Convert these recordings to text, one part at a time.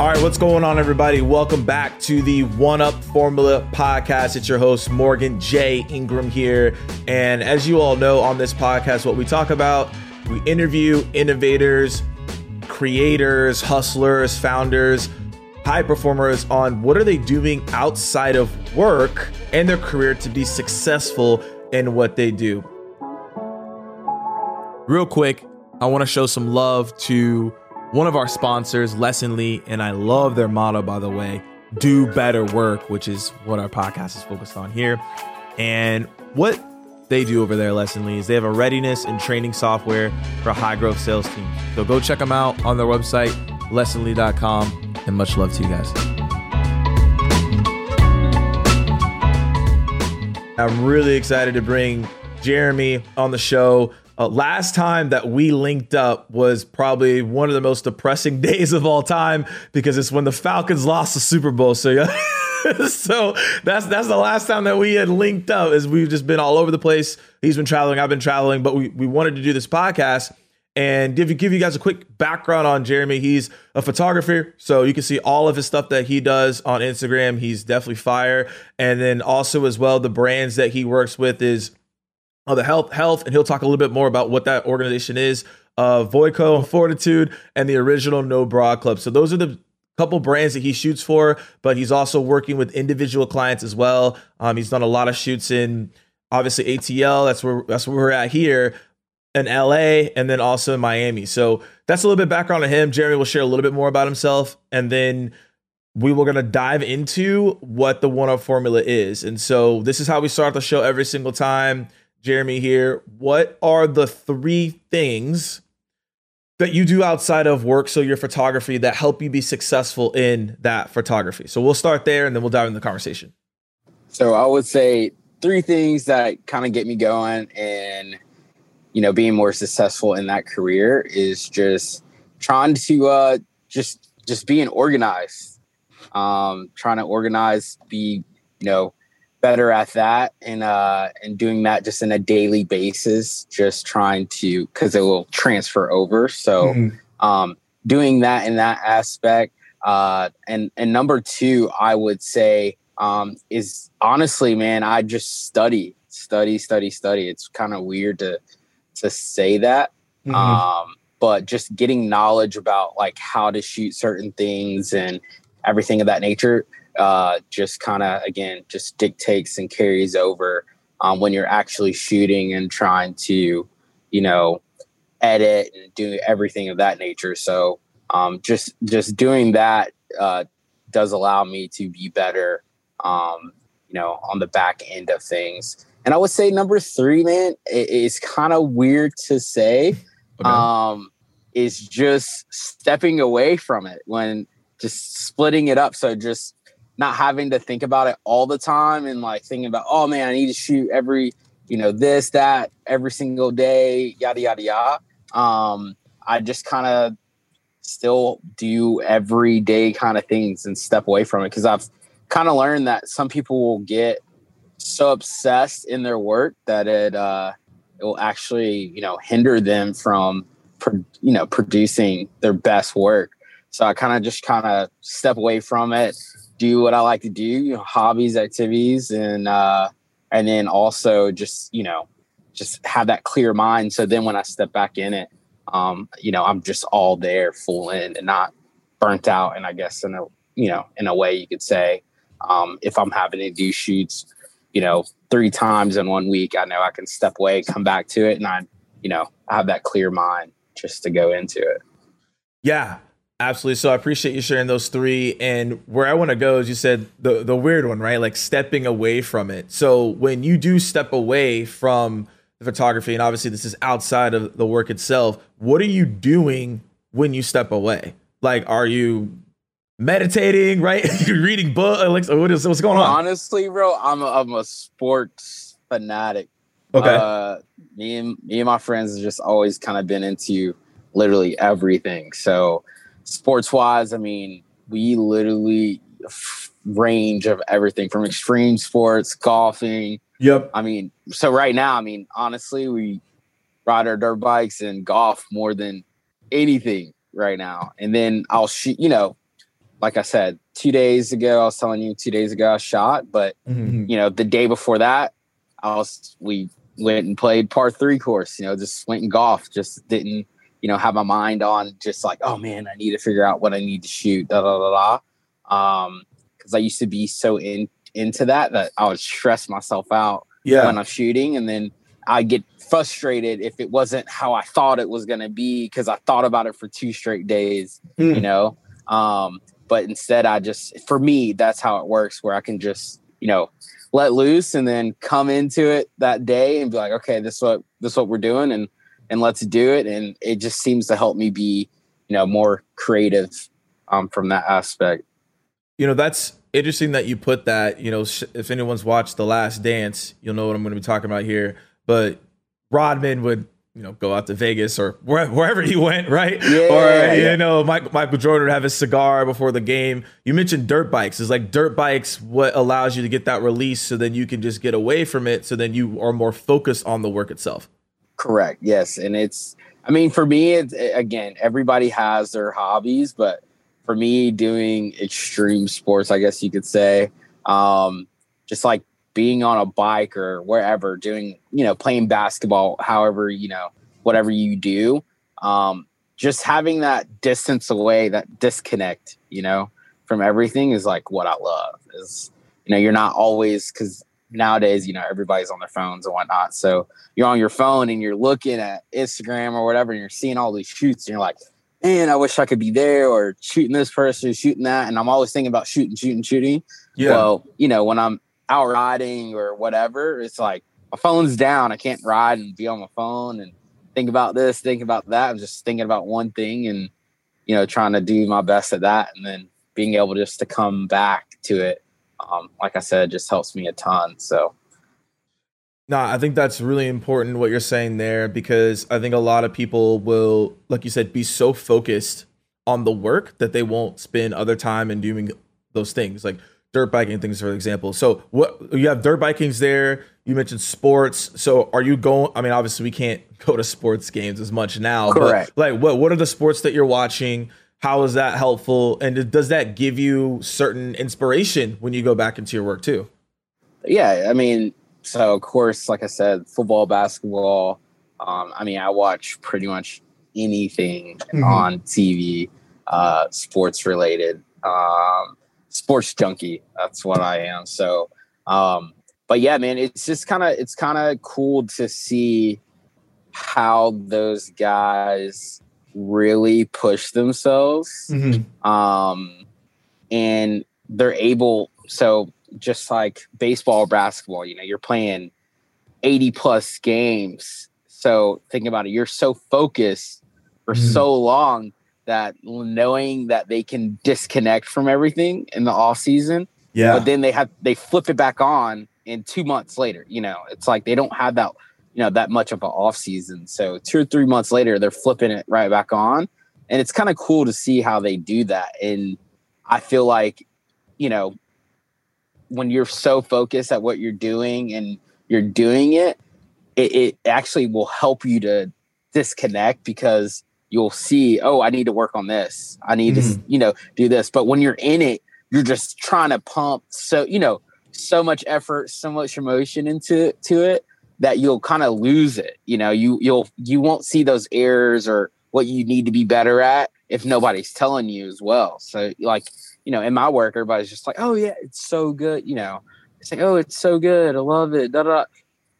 All right, what's going on, everybody? Welcome back to the One Up Formula podcast. It's your host, Morgan J. Ingram here. And as you all know on this podcast, what we talk about, we interview innovators, creators, hustlers, founders, high performers on what are they doing outside of work and their career to be successful in what they do. Real quick, I want to show some love to one of our sponsors, Lessonly, and I love their motto, by the way do better work, which is what our podcast is focused on here. And what they do over there, Lessonly, is they have a readiness and training software for high growth sales teams. So go check them out on their website, lessonly.com, and much love to you guys. I'm really excited to bring Jeremy on the show. Uh, last time that we linked up was probably one of the most depressing days of all time because it's when the Falcons lost the Super Bowl. So yeah. so that's that's the last time that we had linked up is we've just been all over the place. He's been traveling, I've been traveling, but we, we wanted to do this podcast and give you give you guys a quick background on Jeremy. He's a photographer, so you can see all of his stuff that he does on Instagram. He's definitely fire. And then also as well, the brands that he works with is uh, the health health, and he'll talk a little bit more about what that organization is. Uh, Voico and Fortitude and the original No Bra Club. So those are the couple brands that he shoots for, but he's also working with individual clients as well. Um, he's done a lot of shoots in obviously ATL. That's where that's where we're at here in LA, and then also in Miami. So that's a little bit background on him. Jeremy will share a little bit more about himself, and then we were going to dive into what the one up formula is. And so this is how we start the show every single time. Jeremy here. What are the three things that you do outside of work, so your photography, that help you be successful in that photography? So we'll start there and then we'll dive into the conversation. So I would say three things that kind of get me going and you know being more successful in that career is just trying to uh just just being organized um trying to organize be you know better at that and uh and doing that just in a daily basis just trying to because it will transfer over so mm-hmm. um doing that in that aspect uh and and number two i would say um is honestly man i just study study study study it's kind of weird to to say that mm-hmm. um but just getting knowledge about like how to shoot certain things and everything of that nature uh, just kind of again just dictates and carries over um, when you're actually shooting and trying to you know edit and do everything of that nature. So um, just just doing that uh, does allow me to be better um, you know on the back end of things. And i would say number three man it's kind of weird to say okay. um, is just stepping away from it when just splitting it up. So just not having to think about it all the time and like thinking about, oh man, I need to shoot every, you know, this, that, every single day, yada, yada, yada. Um, I just kind of still do everyday kind of things and step away from it because I've kind of learned that some people will get so obsessed in their work that it uh, it will actually you know hinder them from pro- you know producing their best work. So I kind of just kind of step away from it do what I like to do, you know, hobbies, activities, and uh, and then also just you know just have that clear mind. So then when I step back in it, um, you know, I'm just all there, full in, and not burnt out. And I guess in a you know in a way you could say, um, if I'm having to do shoots, you know, three times in one week, I know I can step away, come back to it, and I you know I have that clear mind just to go into it. Yeah, Absolutely. So I appreciate you sharing those three. And where I want to go is you said the the weird one, right? Like stepping away from it. So when you do step away from the photography, and obviously this is outside of the work itself, what are you doing when you step away? Like, are you meditating, right? You're reading books. Like, what is what's going on? Honestly, bro, I'm a, I'm a sports fanatic. Okay. Uh, me and me and my friends have just always kind of been into literally everything. So sports wise, I mean, we literally range of everything from extreme sports, golfing. Yep. I mean, so right now, I mean, honestly, we ride our dirt bikes and golf more than anything right now. And then I'll shoot, you know, like I said, two days ago, I was telling you two days ago I shot, but mm-hmm. you know, the day before that, I was we went and played par three course, you know, just went and golf, just didn't, you know, have my mind on just like, oh man, I need to figure out what I need to shoot, da da da da. Um, because I used to be so in into that that I would stress myself out yeah. when I'm shooting, and then I get frustrated if it wasn't how I thought it was gonna be because I thought about it for two straight days, mm. you know. Um, but instead, I just for me that's how it works, where I can just you know let loose and then come into it that day and be like, okay, this is what this is what we're doing, and and let's do it. And it just seems to help me be you know more creative um, from that aspect. You know, that's interesting that you put that. You know, if anyone's watched The Last Dance, you'll know what I'm going to be talking about here. But Rodman would you know, go out to Vegas or wherever he went, right? Yeah, or you know, Michael, Michael Jordan would have his cigar before the game. You mentioned dirt bikes. Is like dirt bikes what allows you to get that release, so then you can just get away from it. So then you are more focused on the work itself. Correct. Yes, and it's. I mean, for me, it's again, everybody has their hobbies, but for me, doing extreme sports, I guess you could say, um, just like being on a bike or wherever doing you know playing basketball however you know whatever you do um just having that distance away that disconnect you know from everything is like what i love is you know you're not always because nowadays you know everybody's on their phones and whatnot so you're on your phone and you're looking at instagram or whatever and you're seeing all these shoots and you're like man i wish i could be there or shooting this person shooting that and i'm always thinking about shooting shooting shooting yeah. well you know when i'm out riding or whatever, it's like my phone's down. I can't ride and be on my phone and think about this, think about that. I'm just thinking about one thing and you know trying to do my best at that, and then being able just to come back to it. Um, like I said, just helps me a ton. So. No, I think that's really important what you're saying there because I think a lot of people will, like you said, be so focused on the work that they won't spend other time in doing those things. Like dirt biking things for example so what you have dirt bikings there you mentioned sports so are you going i mean obviously we can't go to sports games as much now Correct. but like what what are the sports that you're watching how is that helpful and does that give you certain inspiration when you go back into your work too yeah i mean so of course like i said football basketball um, i mean i watch pretty much anything mm-hmm. on tv uh, sports related um, sports junkie. That's what I am. So, um, but yeah, man, it's just kind of it's kind of cool to see how those guys really push themselves, mm-hmm. um, and they're able. So just like baseball or basketball, you know, you're playing 80 plus games. So think about it. You're so focused for mm-hmm. so long that knowing that they can disconnect from everything in the off season. Yeah. But then they have they flip it back on in two months later. You know, it's like they don't have that, you know, that much of an off season. So two or three months later, they're flipping it right back on. And it's kind of cool to see how they do that. And I feel like, you know, when you're so focused at what you're doing and you're doing it, it, it actually will help you to disconnect because you'll see, oh, I need to work on this. I need mm-hmm. to, you know, do this. But when you're in it, you're just trying to pump so, you know, so much effort, so much emotion into to it that you'll kind of lose it. You know, you you'll you won't see those errors or what you need to be better at if nobody's telling you as well. So like, you know, in my work, everybody's just like, oh yeah, it's so good. You know, it's like, oh, it's so good. I love it. Da, da.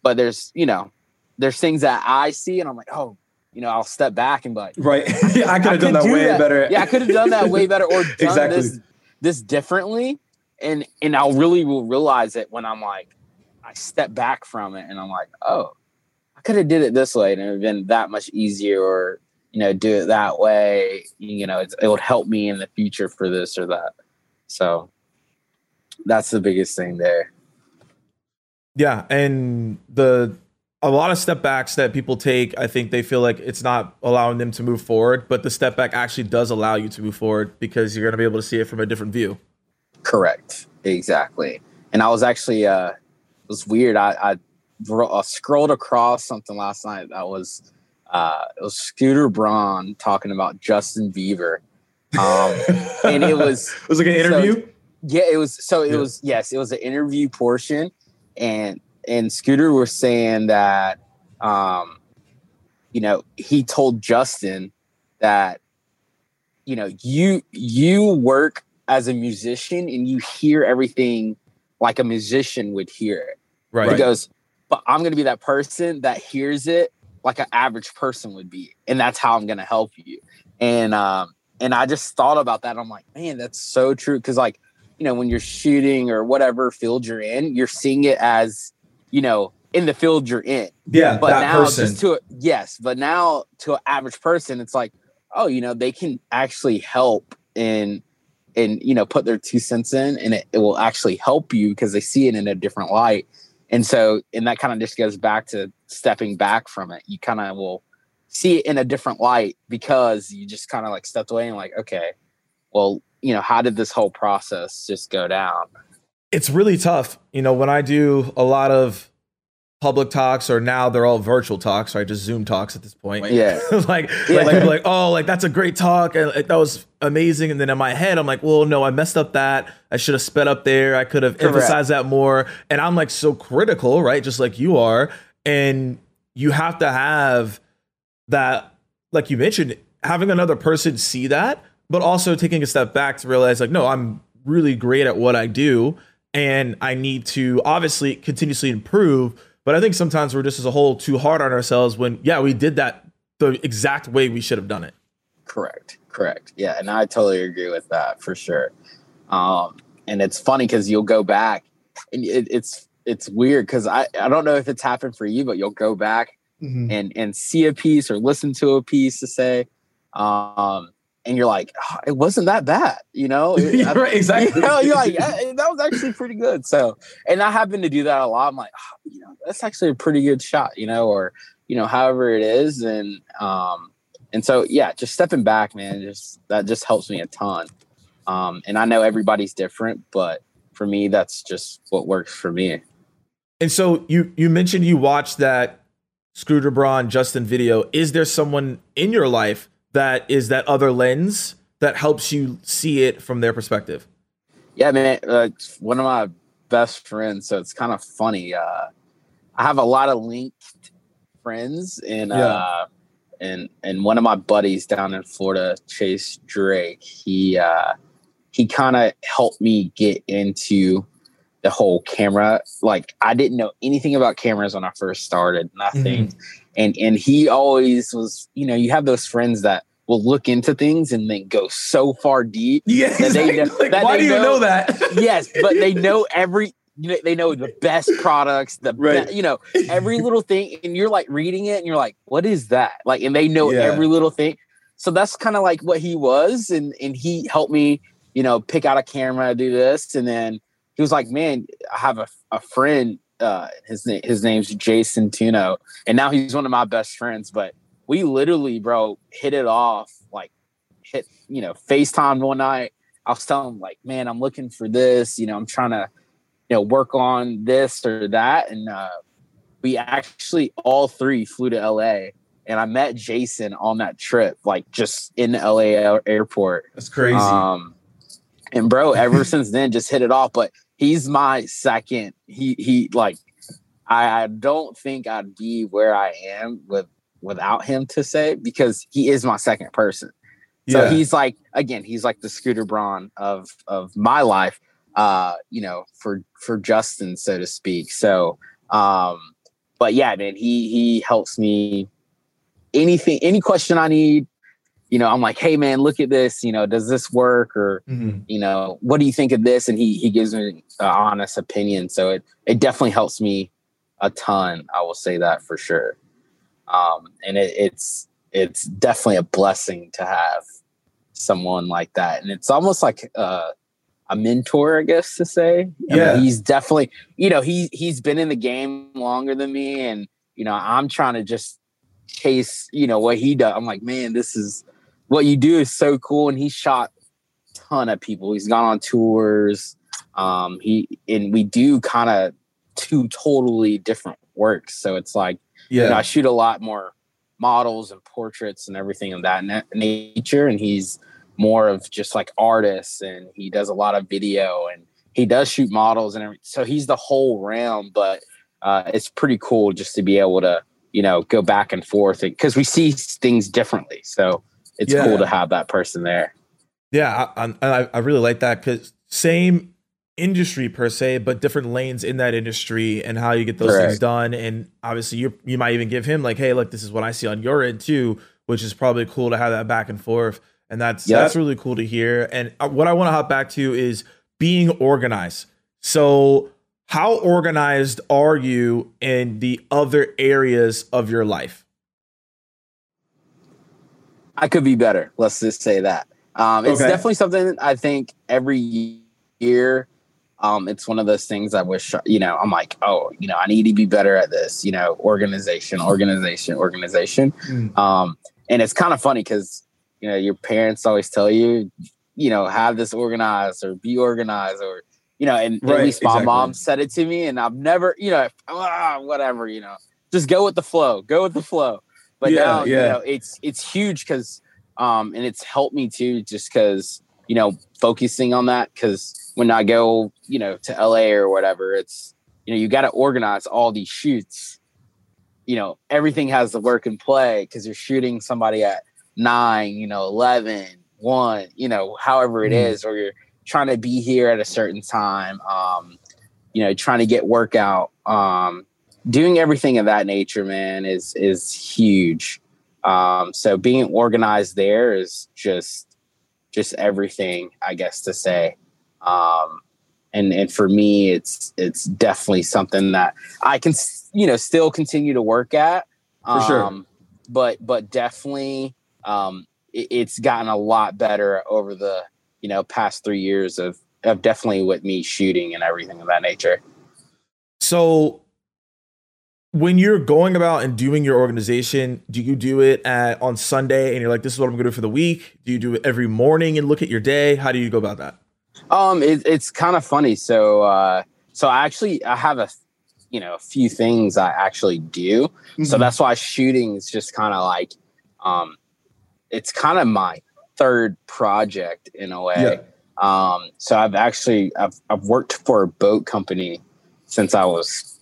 But there's, you know, there's things that I see and I'm like, oh you know, I'll step back and be like, right, I could have done that do way that. better. Yeah, I could have done that way better or done exactly. this this differently. And and I'll really will realize it when I'm like, I step back from it and I'm like, oh, I could have did it this way and it would have been that much easier or you know, do it that way. You know, it would help me in the future for this or that. So that's the biggest thing there. Yeah, and the a lot of step backs that people take, I think they feel like it's not allowing them to move forward, but the step back actually does allow you to move forward because you're going to be able to see it from a different view. Correct. Exactly. And I was actually, uh, was weird. I, I, I uh, scrolled across something last night that was, uh, it was Scooter Braun talking about Justin Bieber. Um, and it was it was like an interview. So, yeah, it was. So it yeah. was yes, it was an interview portion, and and Scooter was saying that, um, you know, he told Justin that, you know, you you work as a musician and you hear everything like a musician would hear it. Right. He goes, but I'm going to be that person that hears it like an average person would be, and that's how I'm going to help you. And um, and I just thought about that. I'm like, man, that's so true. Because like, you know, when you're shooting or whatever field you're in, you're seeing it as, you know, in the field you're in. Yeah. But now person. just to yes, but now to an average person, it's like, oh, you know, they can actually help in and you know put their two cents in and it, it will actually help you because they see it in a different light and so and that kind of just goes back to stepping back from it. You kind of will see it in a different light because you just kind of like stepped away and like okay well you know how did this whole process just go down? It's really tough. You know when i do a lot of public talks or now they're all virtual talks right? Just zoom talks at this point. Yeah. Like yeah. like like oh like that's a great talk and that was amazing and then in my head i'm like well no i messed up that i should have sped up there i could have Correct. emphasized that more and i'm like so critical right just like you are and you have to have that like you mentioned having another person see that but also taking a step back to realize like no i'm really great at what i do and i need to obviously continuously improve but I think sometimes we're just as a whole too hard on ourselves when, yeah, we did that the exact way we should have done it. Correct. Correct. Yeah. And I totally agree with that for sure. Um, and it's funny because you'll go back and it, it's, it's weird because I, I don't know if it's happened for you, but you'll go back mm-hmm. and, and see a piece or listen to a piece to say, um, and you're like, oh, it wasn't that bad, you know? right, exactly. You know, you're like, yeah, that was actually pretty good. So, and I happen to do that a lot. I'm like, oh, you know, that's actually a pretty good shot, you know, or you know, however it is, and um, and so yeah, just stepping back, man, just that just helps me a ton. Um, and I know everybody's different, but for me, that's just what works for me. And so you you mentioned you watched that Scooter Braun Justin video. Is there someone in your life that is that other lens that helps you see it from their perspective. Yeah, man. Uh, one of my best friends, so it's kind of funny. Uh, I have a lot of linked friends, and yeah. uh, and and one of my buddies down in Florida, Chase Drake, he uh, he kind of helped me get into the whole camera. Like I didn't know anything about cameras when I first started, nothing. Mm-hmm and and he always was you know you have those friends that will look into things and then go so far deep yeah exactly. know, like, why do you know, know that yes but they know every they know the best products, the right. Be, you know every little thing, and you're like reading it, and you're like, "What is that?" Like, and they know yeah. every little thing. So that's kind of like what he was, and and he helped me, you know, pick out a camera, do this, and then he was like, "Man, I have a, a friend uh, his name his name's Jason Tuno, and now he's one of my best friends. But we literally, bro, hit it off like hit you know FaceTime one night. I was telling him like, man, I'm looking for this. You know, I'm trying to you know work on this or that, and uh, we actually all three flew to LA. And I met Jason on that trip, like just in the LA airport. That's crazy. Um, and bro, ever since then, just hit it off. But he's my second. He he like I, I don't think I'd be where I am with without him to say because he is my second person. So yeah. he's like again, he's like the Scooter Braun of of my life. Uh, you know, for for Justin, so to speak. So um, but yeah, man, he he helps me anything, any question I need, you know, I'm like, hey man, look at this. You know, does this work? Or mm-hmm. you know, what do you think of this? And he he gives me an honest opinion. So it it definitely helps me a ton. I will say that for sure. Um, and it, it's it's definitely a blessing to have someone like that, and it's almost like uh, a mentor, I guess to say. Yeah, mean, he's definitely you know he he's been in the game longer than me, and you know I'm trying to just chase you know what he does. I'm like, man, this is what you do is so cool. And he shot a ton of people. He's gone on tours. Um, he and we do kind of two totally different works. So it's like, yeah, you know, I shoot a lot more models and portraits and everything of that na- nature, and he's more of just like artists and he does a lot of video and he does shoot models and everything. so he's the whole realm but uh, it's pretty cool just to be able to you know go back and forth because we see things differently so it's yeah. cool to have that person there yeah i, I, I really like that because same industry per se, but different lanes in that industry and how you get those things done. And obviously, you you might even give him like, hey, look, this is what I see on your end too, which is probably cool to have that back and forth. And that's yep. that's really cool to hear. And uh, what I want to hop back to is being organized. So, how organized are you in the other areas of your life? I could be better. Let's just say that. Um, it's okay. definitely something I think every year um, it's one of those things I wish, you know, I'm like, oh, you know, I need to be better at this, you know, organization, organization, organization. Mm. Um, and it's kind of funny because, you know, your parents always tell you, you know, have this organized or be organized or, you know, and right, at least my exactly. mom said it to me and I've never, you know, ah, whatever, you know, just go with the flow, go with the flow. But yeah, now, yeah. you know, it's, it's huge because, um, and it's helped me too, just because, you know, focusing on that because when I go, you know, to LA or whatever, it's you know, you got to organize all these shoots. You know, everything has to work and play because you're shooting somebody at nine, you know, 11, one, you know, however it mm. is, or you're trying to be here at a certain time. Um, you know, trying to get workout. Um, doing everything of that nature, man, is is huge. Um, so being organized there is just just everything, I guess to say. Um, and and for me, it's it's definitely something that I can you know still continue to work at. Um, for sure. Um, but but definitely, um, it, it's gotten a lot better over the you know past three years of of definitely with me shooting and everything of that nature. So when you're going about and doing your organization, do you do it at on Sunday and you're like, this is what I'm gonna do for the week? Do you do it every morning and look at your day? How do you go about that? Um, it, it's kind of funny. So, uh, so I actually I have a, you know, a few things I actually do. Mm-hmm. So that's why shooting is just kind of like, um, it's kind of my third project in a way. Yeah. Um, so I've actually I've I've worked for a boat company since I was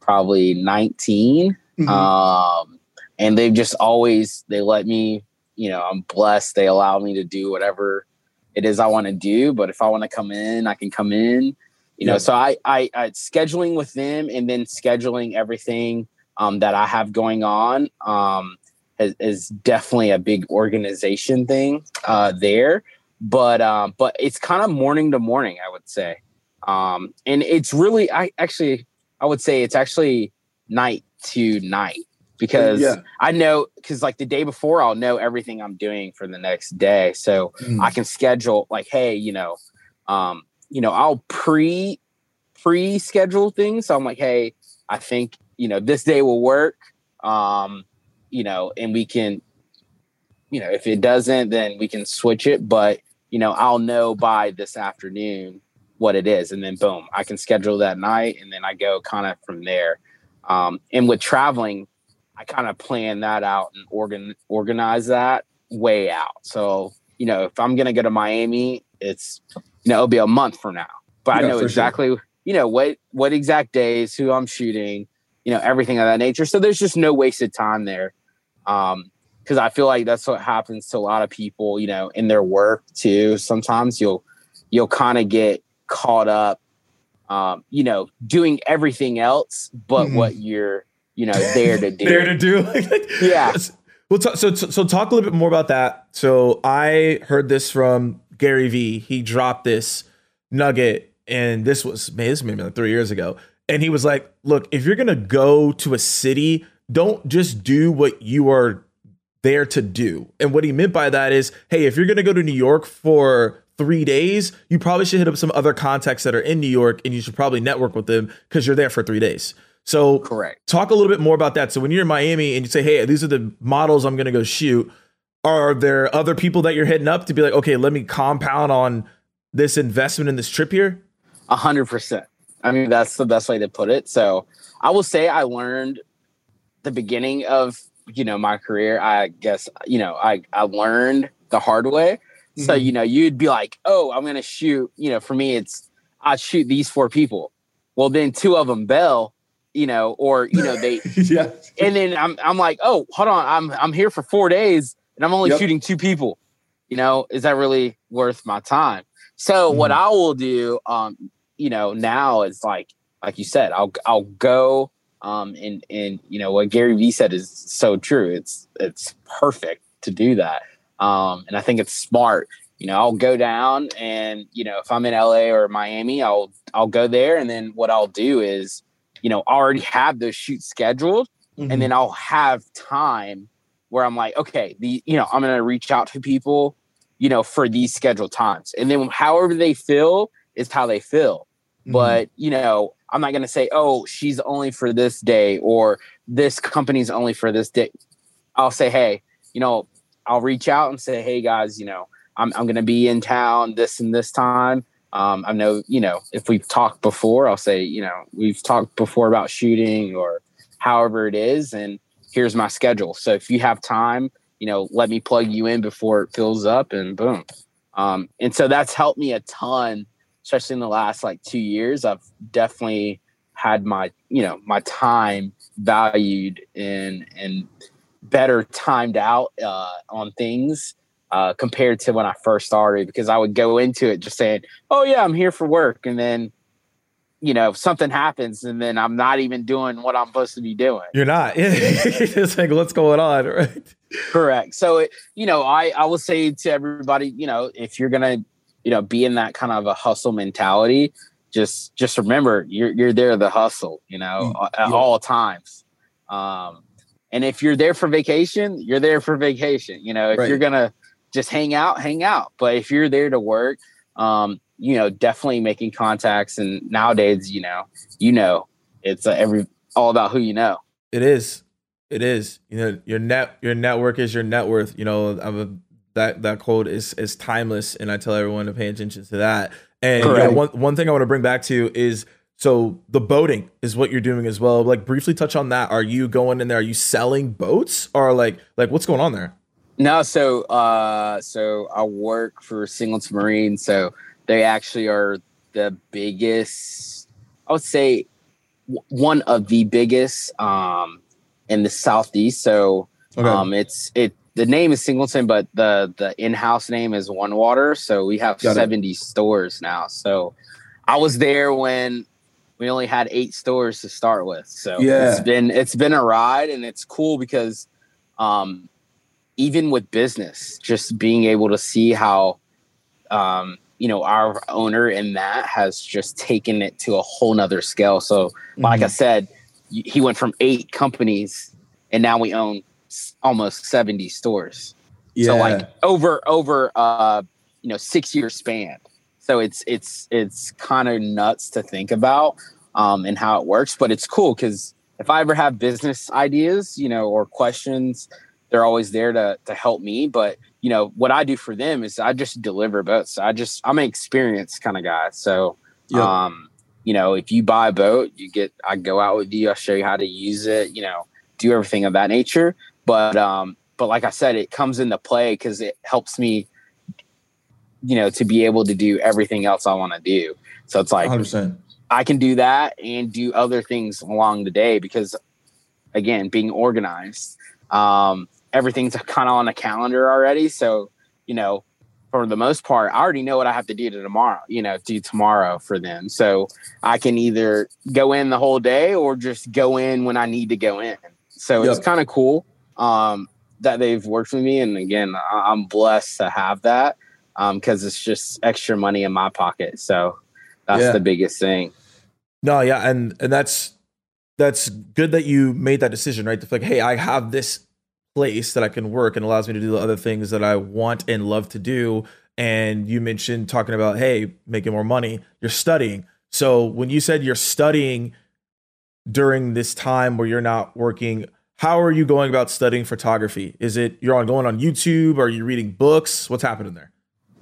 probably 19. Mm-hmm. Um, and they've just always they let me, you know, I'm blessed. They allow me to do whatever it is I want to do. But if I want to come in, I can come in. You know, so I, I, I scheduling with them and then scheduling everything um, that I have going on um, is, is, definitely a big organization thing uh, there. But um, but it's kind of morning to morning, I would say, um, and it's really I actually I would say it's actually night to night because yeah. I know because like the day before I'll know everything I'm doing for the next day. So mm. I can schedule like, hey, you know, um, you know, I'll pre pre schedule things. So I'm like, hey, I think, you know, this day will work. Um, you know, and we can, you know, if it doesn't, then we can switch it. But, you know, I'll know by this afternoon what it is. And then boom, I can schedule that night and then I go kind of from there. Um, and with traveling, I kind of plan that out and organ organize that way out. So, you know, if I'm gonna go to Miami, it's you know, it'll be a month from now. But yeah, I know exactly, sure. you know, what what exact days, who I'm shooting, you know, everything of that nature. So there's just no wasted time there. Um, because I feel like that's what happens to a lot of people, you know, in their work too. Sometimes you'll you'll kind of get caught up um, you know, doing everything else but mm-hmm. what you're you know there to do. There to do yeah. well t- so so talk a little bit more about that. So i heard this from gary vee. He dropped this nugget and this was man this maybe like three years ago. And he was like look if you're gonna go to a city don't just do what you are there to do and what he meant by that is hey if you're gonna go to new york for three days, you probably should hit up some other contacts that are in New York and you should probably network with them because you're there for three days. So correct. Talk a little bit more about that. So when you're in Miami and you say, "Hey, these are the models I'm going to go shoot," are there other people that you're hitting up to be like, "Okay, let me compound on this investment in this trip here"? A hundred percent. I mean, that's the best way to put it. So I will say I learned the beginning of you know my career. I guess you know I I learned the hard way. Mm-hmm. So, you know, you'd be like, oh, I'm going to shoot, you know, for me, it's, I shoot these four people. Well, then two of them bail, you know, or, you know, they, yeah. And then I'm, I'm like, oh, hold on. I'm, I'm here for four days and I'm only yep. shooting two people. You know, is that really worth my time? So mm-hmm. what I will do, um, you know, now is like, like you said, I'll, I'll go, um, and, and, you know, what Gary Vee said is so true. It's, it's perfect to do that. Um, and I think it's smart. You know, I'll go down and, you know, if I'm in LA or Miami, I'll I'll go there and then what I'll do is, you know, already have those shoots scheduled mm-hmm. and then I'll have time where I'm like, okay, the you know, I'm gonna reach out to people, you know, for these scheduled times. And then however they feel is how they feel. Mm-hmm. But, you know, I'm not gonna say, oh, she's only for this day or this company's only for this day. I'll say, hey, you know, I'll reach out and say, hey guys, you know, I'm I'm gonna be in town this and this time. Um, I know, you know, if we've talked before, I'll say, you know, we've talked before about shooting or however it is, and here's my schedule. So if you have time, you know, let me plug you in before it fills up, and boom. Um, and so that's helped me a ton, especially in the last like two years. I've definitely had my, you know, my time valued and and better timed out uh, on things uh, compared to when I first started because I would go into it just saying, "Oh yeah, I'm here for work," and then you know something happens, and then I'm not even doing what I'm supposed to be doing. You're not. it's like what's going on, right? Correct. So it, you know, I I will say to everybody, you know, if you're gonna you know be in that kind of a hustle mentality, just just remember you're you're there the hustle, you know, mm, at all times. Um, and if you're there for vacation, you're there for vacation. You know, if right. you're gonna just hang out, hang out. But if you're there to work, um, you know, definitely making contacts. And nowadays, you know, you know, it's uh, every all about who you know. It is. It is. You know, your net your network is your net worth. You know, I'm a, that that quote is is timeless, and I tell everyone to pay attention to that. And you know, one one thing I want to bring back to you is so the boating is what you're doing as well. Like briefly touch on that. Are you going in there? Are you selling boats or like like what's going on there? No, so uh so I work for Singleton Marine. So they actually are the biggest I would say one of the biggest um in the southeast. So okay. um it's it the name is Singleton, but the the in-house name is One Water. So we have Got 70 it. stores now. So I was there when we only had eight stores to start with. So yeah. it's been it's been a ride and it's cool because um, even with business, just being able to see how um, you know our owner in that has just taken it to a whole nother scale. So mm-hmm. like I mm-hmm. said, he went from eight companies and now we own almost 70 stores. Yeah. So like over over uh you know six year span. So it's it's it's kind of nuts to think about um, and how it works, but it's cool because if I ever have business ideas, you know, or questions, they're always there to to help me. But you know, what I do for them is I just deliver boats. I just I'm an experienced kind of guy. So yep. um, you know, if you buy a boat, you get I go out with you, I show you how to use it, you know, do everything of that nature. But um, but like I said, it comes into play because it helps me you know, to be able to do everything else I want to do. So it's like 100%. I can do that and do other things along the day because, again, being organized, um, everything's kind of on a calendar already. So, you know, for the most part, I already know what I have to do to tomorrow, you know, do tomorrow for them. So I can either go in the whole day or just go in when I need to go in. So yep. it's kind of cool um, that they've worked with me. And again, I'm blessed to have that because um, it's just extra money in my pocket. So that's yeah. the biggest thing. No, yeah, and and that's that's good that you made that decision, right? To like, hey, I have this place that I can work and allows me to do the other things that I want and love to do. And you mentioned talking about, hey, making more money. You're studying. So when you said you're studying during this time where you're not working, how are you going about studying photography? Is it you're on going on YouTube? Are you reading books? What's happening there?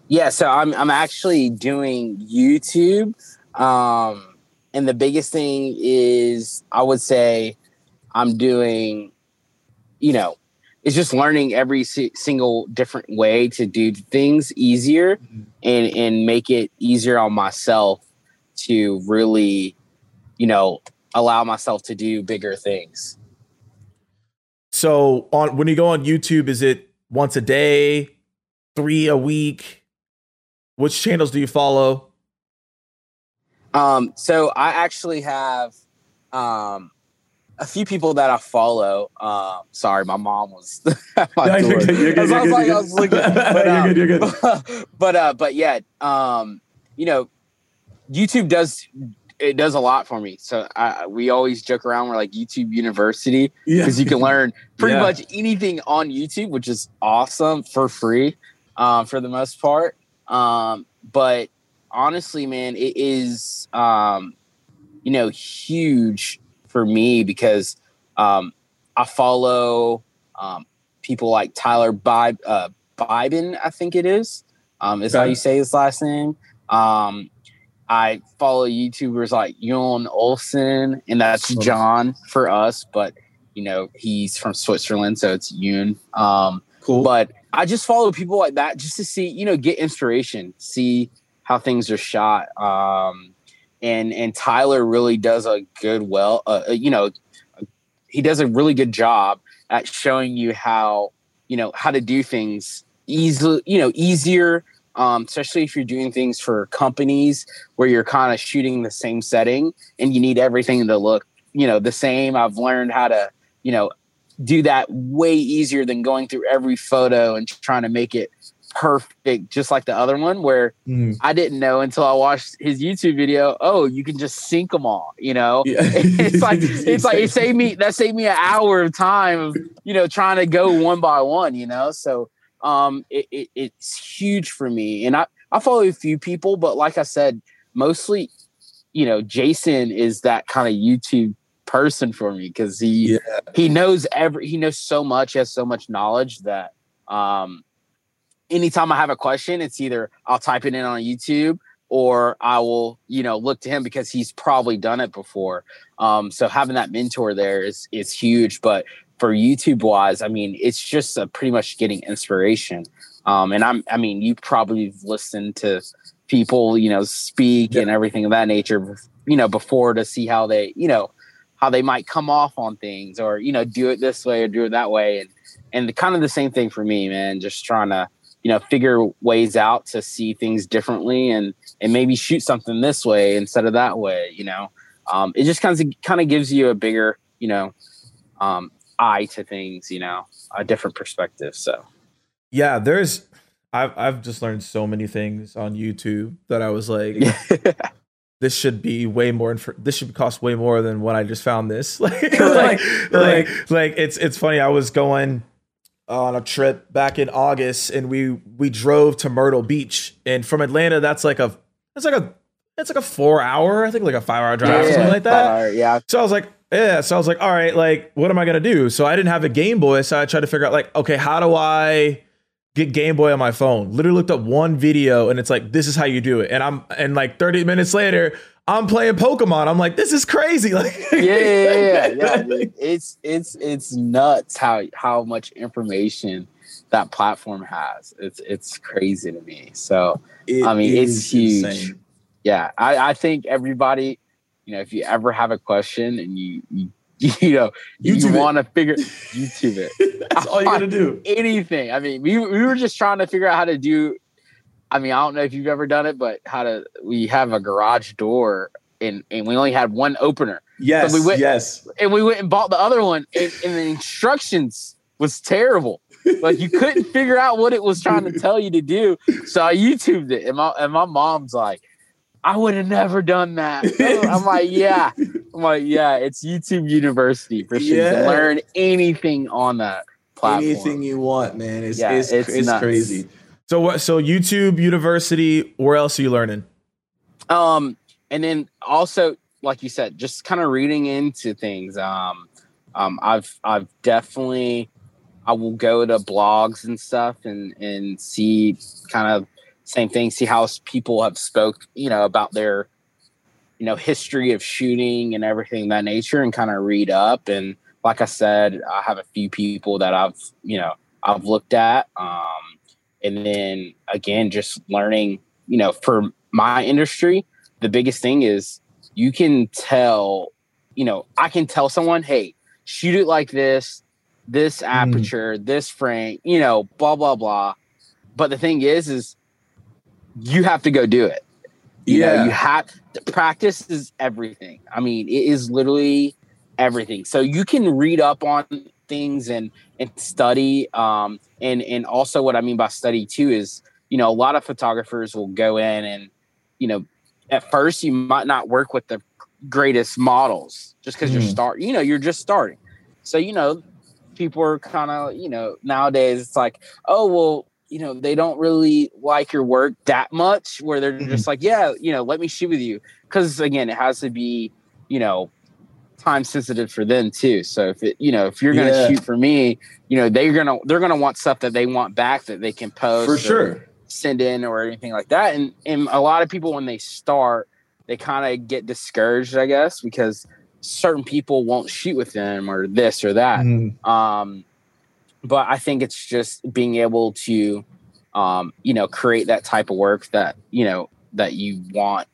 Yeah, so I'm I'm actually doing YouTube. Um, and the biggest thing is I would say I'm doing, you know, it's just learning every si- single different way to do things easier mm-hmm. and and make it easier on myself to really you know allow myself to do bigger things so on when you go on youtube is it once a day three a week which channels do you follow um so i actually have um a few people that I follow. Um, sorry, my mom was. my you're good. You're good. You're good. Like, I was looking, but, um, you're good. You're good. but uh, but yeah, um, you know, YouTube does it does a lot for me. So I, we always joke around. We're like YouTube University because yeah. you can learn pretty yeah. much anything on YouTube, which is awesome for free, um, for the most part. Um, but honestly, man, it is um, you know huge for me because um, I follow um, people like Tyler Bi- uh, I think it is. Um, is okay. how you say his last name. Um, I follow YouTubers like Jon Olsson, and that's John for us, but you know he's from Switzerland, so it's Yoon. Um, cool. But I just follow people like that just to see, you know, get inspiration, see how things are shot. Um, and and Tyler really does a good well uh, uh, you know he does a really good job at showing you how you know how to do things easily you know easier um, especially if you're doing things for companies where you're kind of shooting the same setting and you need everything to look you know the same i've learned how to you know do that way easier than going through every photo and trying to make it perfect, just like the other one, where mm. I didn't know until I watched his YouTube video. Oh, you can just sync them all. You know, yeah. it's like it's like it saved me that saved me an hour of time of you know trying to go one by one. You know, so um, it, it, it's huge for me, and I I follow a few people, but like I said, mostly, you know, Jason is that kind of YouTube person for me because he yeah. he knows every he knows so much, has so much knowledge that um anytime I have a question, it's either I'll type it in on YouTube or I will, you know, look to him because he's probably done it before. Um, so having that mentor there is is huge. But for YouTube wise, I mean, it's just a pretty much getting inspiration. Um, and I'm, I mean, you probably listened to people, you know, speak yeah. and everything of that nature, you know, before to see how they, you know, how they might come off on things or you know do it this way or do it that way and and the, kind of the same thing for me man just trying to you know figure ways out to see things differently and and maybe shoot something this way instead of that way you know um, it just kind of kind of gives you a bigger you know um, eye to things you know a different perspective so yeah there's I've I've just learned so many things on YouTube that I was like, this should be way more. Inf- this should cost way more than what I just found. This like, like, like, like, it's it's funny. I was going on a trip back in August, and we we drove to Myrtle Beach, and from Atlanta, that's like a that's like a it's like a four hour, I think like a five hour drive yeah, or something like that. Hour, yeah. So I was like, yeah. So I was like, all right, like, what am I gonna do? So I didn't have a Game Boy, so I tried to figure out like, okay, how do I get Game Boy on my phone? Literally looked up one video, and it's like, this is how you do it. And I'm and like 30 minutes later, I'm playing Pokemon. I'm like, this is crazy. Like, yeah, yeah, yeah, yeah. It's it's it's nuts how how much information that platform has. It's it's crazy to me. So it I mean, it's huge. Insane. Yeah, I I think everybody, you know, if you ever have a question and you you you know, YouTube you want to figure YouTube it. That's all you gotta do. Anything. I mean, we we were just trying to figure out how to do I mean, I don't know if you've ever done it, but how to we have a garage door and and we only had one opener. Yes, so we went, yes. And we went and bought the other one, and, and the instructions was terrible. like you couldn't figure out what it was trying to tell you to do. So I YouTubed it, and my and my mom's like, "I would have never done that." I'm like, "Yeah." I'm like, "Yeah." It's YouTube University for sure. Yeah. learn anything on that platform. Anything you want, man. It's yeah, it's, it's, it's crazy. So what? So YouTube University. Where else are you learning? Um, and then also, like you said, just kind of reading into things. Um, um, I've I've definitely I will go to blogs and stuff and and see kind of same thing. See how people have spoke, you know, about their you know history of shooting and everything that nature, and kind of read up and like I said, I have a few people that I've, you know, I've looked at. Um, and then again, just learning, you know, for my industry, the biggest thing is you can tell, you know, I can tell someone, hey, shoot it like this, this mm. aperture, mm. this frame, you know, blah, blah, blah. But the thing is, is you have to go do it. You yeah. know, you have practice is everything. I mean, it is literally everything. So you can read up on things and and study. Um, and and also what I mean by study too is you know a lot of photographers will go in and you know at first you might not work with the greatest models just because mm. you're start you know you're just starting. So you know people are kind of you know nowadays it's like oh well you know they don't really like your work that much where they're mm-hmm. just like yeah you know let me shoot with you because again it has to be you know time sensitive for them too. So if it, you know, if you're going to yeah. shoot for me, you know, they're going to, they're to want stuff that they want back that they can post for sure, send in or anything like that. And, and a lot of people, when they start, they kind of get discouraged, I guess, because certain people won't shoot with them or this or that. Mm. Um, but I think it's just being able to, um, you know, create that type of work that, you know, that you want,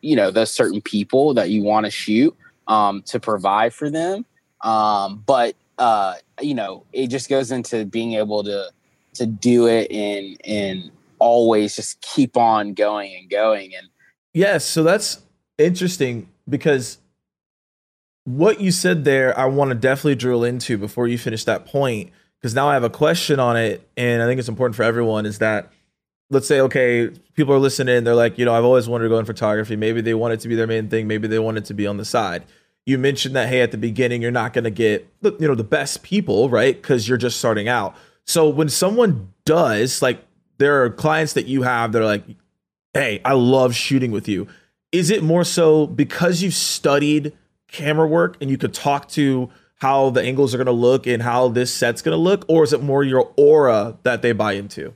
you know, those certain people that you want to shoot um, to provide for them. Um, but uh, you know, it just goes into being able to to do it and and always just keep on going and going. And yes, so that's interesting because what you said there, I want to definitely drill into before you finish that point because now I have a question on it, and I think it's important for everyone. Is that let's say okay people are listening they're like you know i've always wanted to go in photography. Maybe they want it to be their main thing. Maybe they want it to be on the side. You mentioned that hey at the beginning you're not going to get you know the best people right? Because you're just starting out. So when someone does like there are clients that you have that are like hey i love shooting with you. Is it more so because you've studied camera work and you could talk to how the angles are going to look and how this set's going to look or is it more your aura that they buy into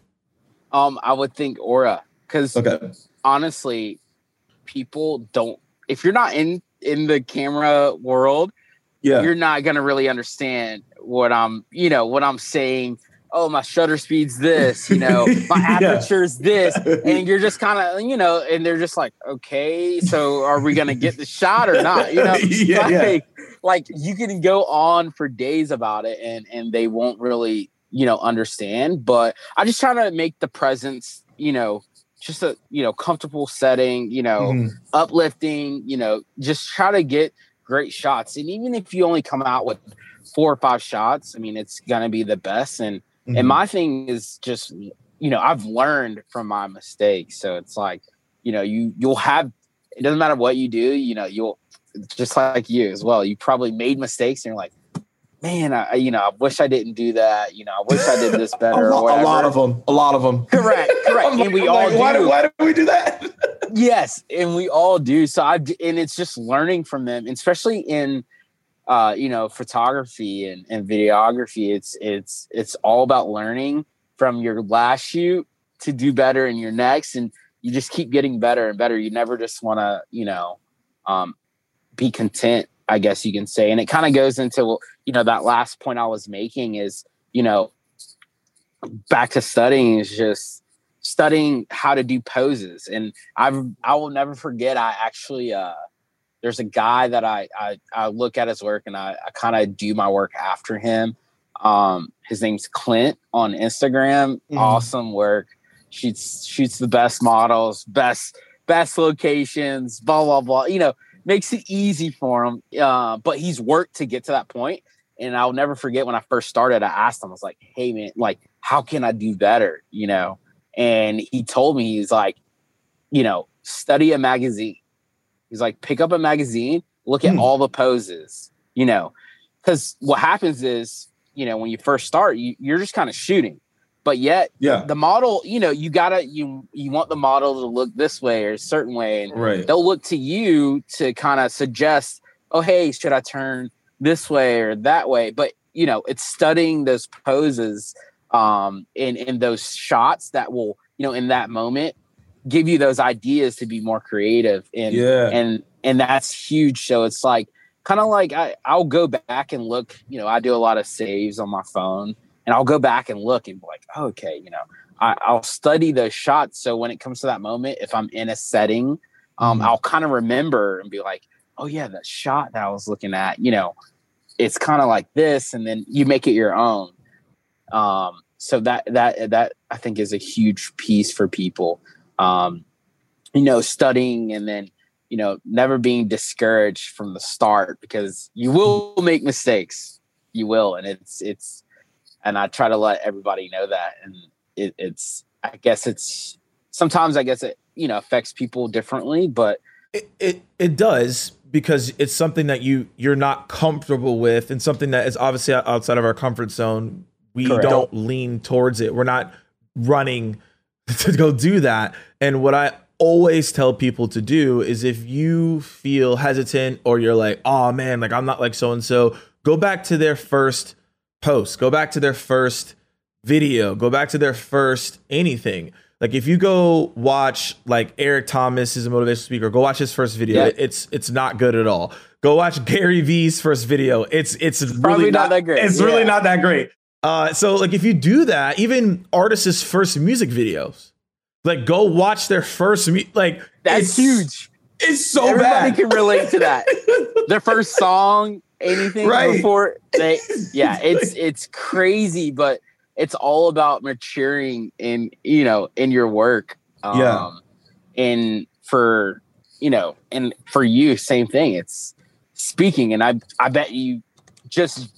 um, I would think aura because okay. honestly, people don't. If you're not in in the camera world, yeah, you're not gonna really understand what I'm. You know what I'm saying. Oh, my shutter speed's this. You know, my aperture's yeah. this, and you're just kind of, you know, and they're just like, okay, so are we gonna get the shot or not? You know, yeah, like, yeah. Like you can go on for days about it, and and they won't really you know understand but i just try to make the presence you know just a you know comfortable setting you know mm-hmm. uplifting you know just try to get great shots and even if you only come out with four or five shots i mean it's gonna be the best and mm-hmm. and my thing is just you know i've learned from my mistakes so it's like you know you you'll have it doesn't matter what you do you know you'll just like you as well you probably made mistakes and you're like man, I, you know, I wish I didn't do that. You know, I wish I did this better. a, a, lot of them. A lot of them. Correct. Correct. and we I'm all like, do. Why, do. why do we do that? yes, and we all do. So I and it's just learning from them, especially in uh, you know, photography and, and videography. It's it's it's all about learning from your last shoot to do better in your next, and you just keep getting better and better. You never just want to, you know, um, be content I guess you can say. And it kind of goes into, you know, that last point I was making is, you know, back to studying is just studying how to do poses. And I've, I will never forget, I actually, uh, there's a guy that I, I, I look at his work and I, I kind of do my work after him. Um, his name's Clint on Instagram. Mm-hmm. Awesome work. Shoots, shoots the best models, best, best locations, blah, blah, blah. You know, makes it easy for him. Uh, but he's worked to get to that point. And I'll never forget when I first started, I asked him, I was like, hey, man, like, how can I do better? You know? And he told me, he's like, you know, study a magazine. He's like, pick up a magazine, look at mm. all the poses, you know, because what happens is, you know, when you first start, you, you're just kind of shooting but yet yeah. the model you know you gotta you you want the model to look this way or a certain way and right. they'll look to you to kind of suggest oh hey should i turn this way or that way? But you know it's studying those poses um in in those shots that will you know in that moment give you those ideas to be more creative and yeah. and and that's huge. So it's like kind of like I, I'll go back and look, you know, I do a lot of saves on my phone and I'll go back and look and be like, oh, okay, you know, I, will study those shots. So when it comes to that moment, if I'm in a setting, um, mm-hmm. I'll kind of remember and be like, oh yeah, that shot that I was looking at, you know, it's kind of like this, and then you make it your own. Um, so that that that I think is a huge piece for people. Um, you know, studying and then you know never being discouraged from the start because you will make mistakes. You will, and it's it's, and I try to let everybody know that, and it, it's I guess it's sometimes I guess it you know affects people differently, but it, it it does because it's something that you you're not comfortable with and something that is obviously outside of our comfort zone. We Correct. don't lean towards it. We're not running to go do that. And what i always tell people to do is if you feel hesitant or you're like oh man like i'm not like so and so go back to their first post go back to their first video go back to their first anything like if you go watch like Eric Thomas is a motivational speaker, go watch his first video. Yeah. It's it's not good at all. Go watch Gary Vee's first video. It's it's Probably really not, not that great. It's yeah. really not that great. Uh, so like if you do that, even artists' first music videos, like go watch their first mu- like that's huge. It's so Everybody bad. can relate to that. their first song, anything right. before they, yeah, it's it's crazy, but it's all about maturing in you know in your work. Um, yeah and for you know and for you same thing. It's speaking and i i bet you just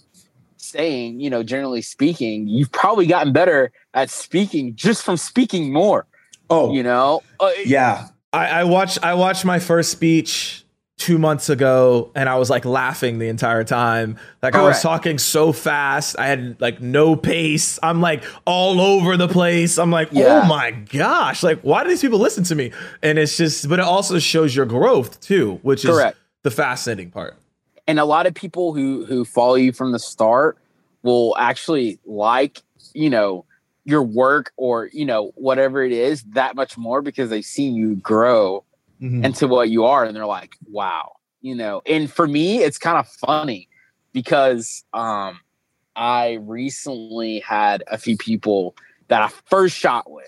saying you know generally speaking you've probably gotten better at speaking just from speaking more oh. you know? Uh, yeah. I, I watched i watched my first speech two months ago and I was like laughing the entire time. Like Correct. I was talking so fast. I had like no pace. I'm like all over the place. I'm like, oh yeah. oh my gosh. Like, why do these people listen to me? And it's just, but it also shows your growth too, which Correct. is the fascinating part. And a lot of people who who follow you from the start will actually like, you know, your work or, you know, whatever it is that much more because they've seen you grow mm-hmm. into what you are and they're like wow you know and for me it's kind of funny because um i recently had a few people that i first shot with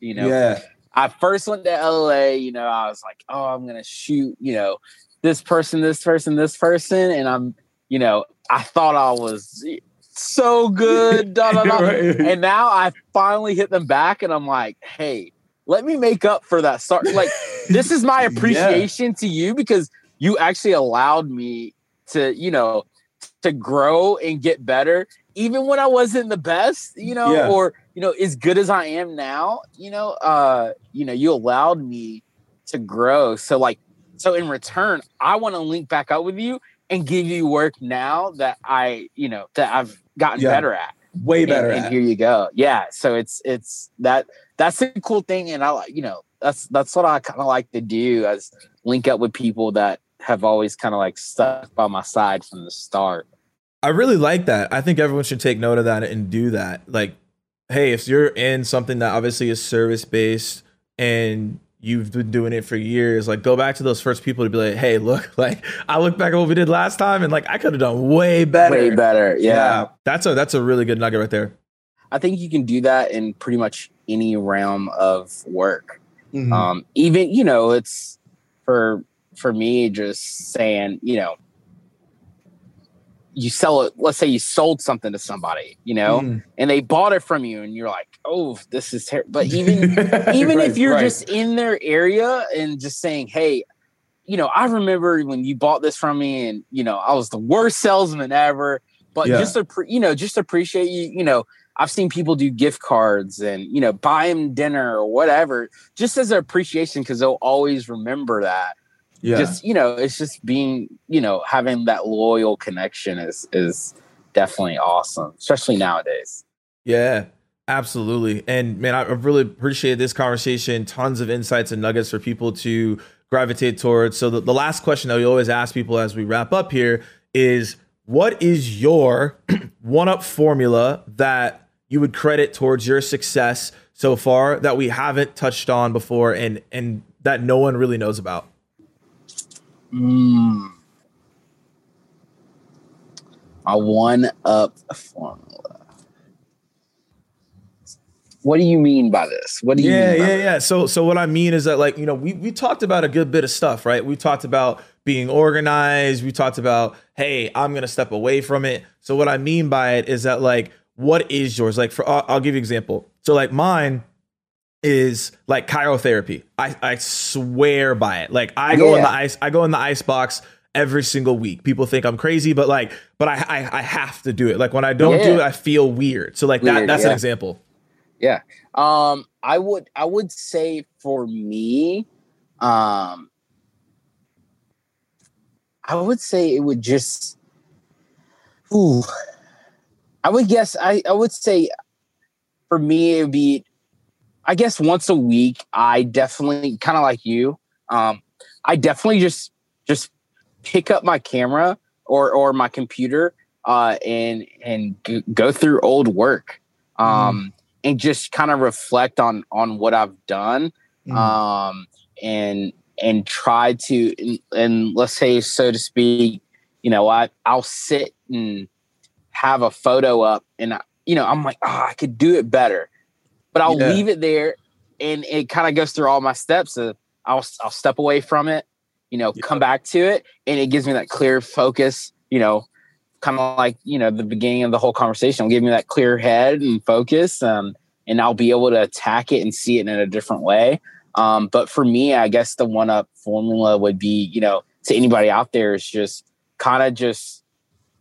you know yeah i first went to la you know i was like oh i'm gonna shoot you know this person this person this person and i'm you know i thought i was so good da, da, da. and now i finally hit them back and i'm like hey let me make up for that start. Like this is my appreciation yeah. to you because you actually allowed me to, you know, to grow and get better, even when I wasn't the best, you know, yeah. or you know, as good as I am now, you know, uh, you know, you allowed me to grow. So like, so in return, I want to link back up with you and give you work now that I, you know, that I've gotten yeah. better at. Way better and, and here you go. Yeah. So it's it's that that's the cool thing, and I like you know that's that's what I kind of like to do as link up with people that have always kind of like stuck by my side from the start. I really like that. I think everyone should take note of that and do that. Like, hey, if you're in something that obviously is service based and you've been doing it for years, like go back to those first people to be like, hey, look, like I look back at what we did last time and like I could have done way better. Way better. Yeah. yeah. That's a that's a really good nugget right there. I think you can do that in pretty much any realm of work. Mm-hmm. Um, even you know, it's for for me just saying, you know, you sell it. Let's say you sold something to somebody, you know, mm. and they bought it from you, and you're like, oh, this is terrible. But even even right, if you're right. just in their area and just saying, hey, you know, I remember when you bought this from me, and you know, I was the worst salesman ever. But yeah. just to, you know, just appreciate you, you know, I've seen people do gift cards and you know buy them dinner or whatever, just as an appreciation because they'll always remember that. Yeah. Just you know, it's just being you know having that loyal connection is is definitely awesome, especially nowadays. Yeah, absolutely. And man, I really appreciate this conversation. Tons of insights and nuggets for people to gravitate towards. So the, the last question that we always ask people as we wrap up here is what is your one up formula that you would credit towards your success so far that we haven't touched on before and and that no one really knows about? Mm. My one up formula. What do you mean by this? What do you yeah, mean yeah, yeah. So, so what I mean is that, like, you know, we we talked about a good bit of stuff, right? We talked about being organized. We talked about, hey, I'm gonna step away from it. So, what I mean by it is that, like, what is yours? Like, for I'll, I'll give you an example. So, like, mine is like cryotherapy. I I swear by it. Like, I go in the ice. I go in the ice box every single week. People think I'm crazy, but like, but I I, I have to do it. Like, when I don't do it, I feel weird. So, like, that Weird, that's an example. Yeah. Um, I would I would say for me, um I would say it would just ooh. I would guess I, I would say for me it would be I guess once a week I definitely kind of like you. Um I definitely just just pick up my camera or or my computer uh and and g- go through old work. Um and just kind of reflect on on what I've done um and and try to and, and let's say so to speak you know I I'll sit and have a photo up and I, you know I'm like oh I could do it better. But I'll Yeah. leave it there and it kind of goes through all my steps of I'll I'll step away from it you know come back to it and it gives me that clear focus you know kind of like you know the beginning of the whole conversation will give me that clear head and focus um, and i'll be able to attack it and see it in a different way. Um, but for me i guess the one up formula would be you know to anybody out there is just kind of just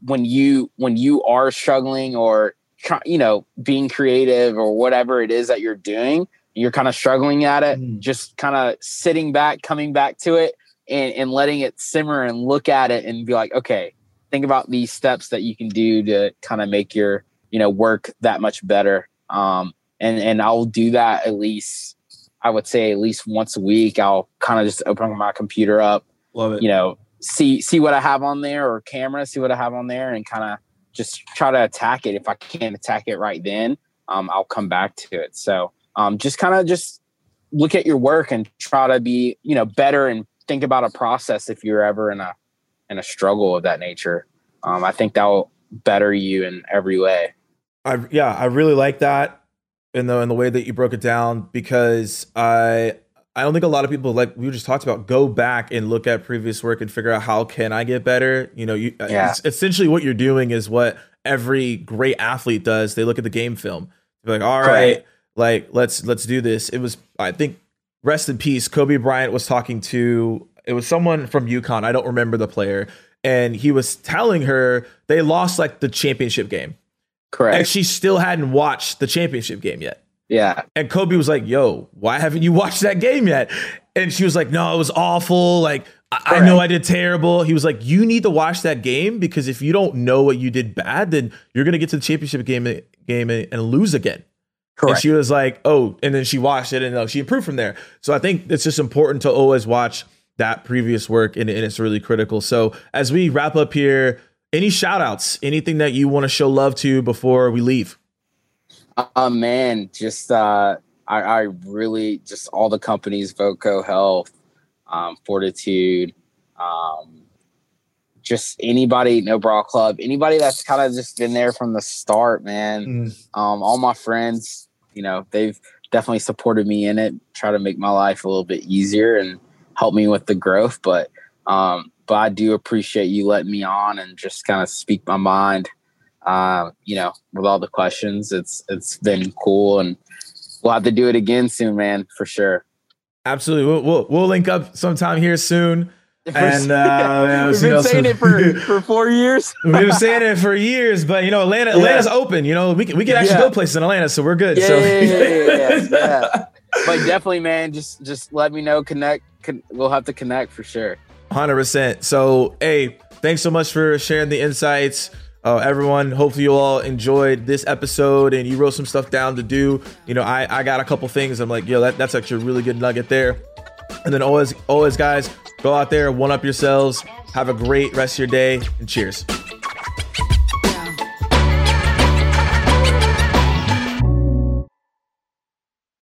when you when you are struggling or try- you know being creative or whatever it is that you're doing you're kind of struggling at it Mhm. just kind of sitting back coming back to it and, and letting it simmer and look at it and be like okay think about these steps that you can do to kind of make your you know work that much better um and and i'll do that at least i would say at least once a week i'll kind of just open my computer up Love it. you know see see what i have on there or camera see what i have on there and kind of just try to attack it. If i can't attack it right then um i'll come back to it. So um just kind of just look at your work and try to be you know better and think about a process if you're ever in a in a struggle of that nature. Um i think that will better you in every way. I yeah, I really like that in the in the way that you broke it down because I I don't think a lot of people like we just talked about go back and look at previous work and figure out how can I get better. You know, you uh, Yeah. it's- essentially what you're doing is what every great athlete does. They look at the game film. They're like, all right, Right. like let's let's do this. It was I think rest in peace. Kobe Bryant was talking to it was someone from UConn. I don't remember the player, and he was telling her they lost like the championship game correct and she still hadn't watched the championship game yet. Yeah And Kobe was like, "Yo, why haven't you watched that game yet?" And she was like, "No, it was awful. Like I, I know. I did terrible." He was like, "You need to watch that game because if you don't know what you did bad, then you're gonna get to the championship game game and, and lose again." And correct she was like, "Oh," and then she watched it and uh, she improved from there. So I think it's just important to always watch that previous work and, and it's really critical. So as we wrap up here, any shout outs, anything that you want to show love to before we leave? Uh, man, just uh, I, I really just all the companies, Voco Health, um, Fortitude, um, just anybody, No Bra Club, anybody that's kind of just been there from the start, man. Um, all my friends, you know, they've definitely supported me in it, try to make my life a little bit easier and help me with the growth. But um, but I do appreciate you letting me on and just kind of speak my mind uh, you know, with all the questions. It's it's been cool, and we'll have to do it again soon, man, for sure. Absolutely. We'll, we'll, we'll link up sometime here soon. And uh, yeah, We've you been saying it for for four years. We've been saying it for years, but you know, Atlanta, Atlanta's open. You know, we can, we can actually Yeah. go places in Atlanta, so we're good. Yeah, so yeah, yeah, yeah, yeah, yeah. But definitely, man, just just let me know. Connect. Con- we'll have to connect for sure. Hundred percent. So, hey, thanks so much for sharing the insights. Uh, everyone, hopefully you all enjoyed this episode and you wrote some stuff down to do. You know, I, I got a couple things. I'm like, yo, that, that's actually a really good nugget there. And then always, always, guys, go out there, one up yourselves. Have a great rest of your day, and cheers.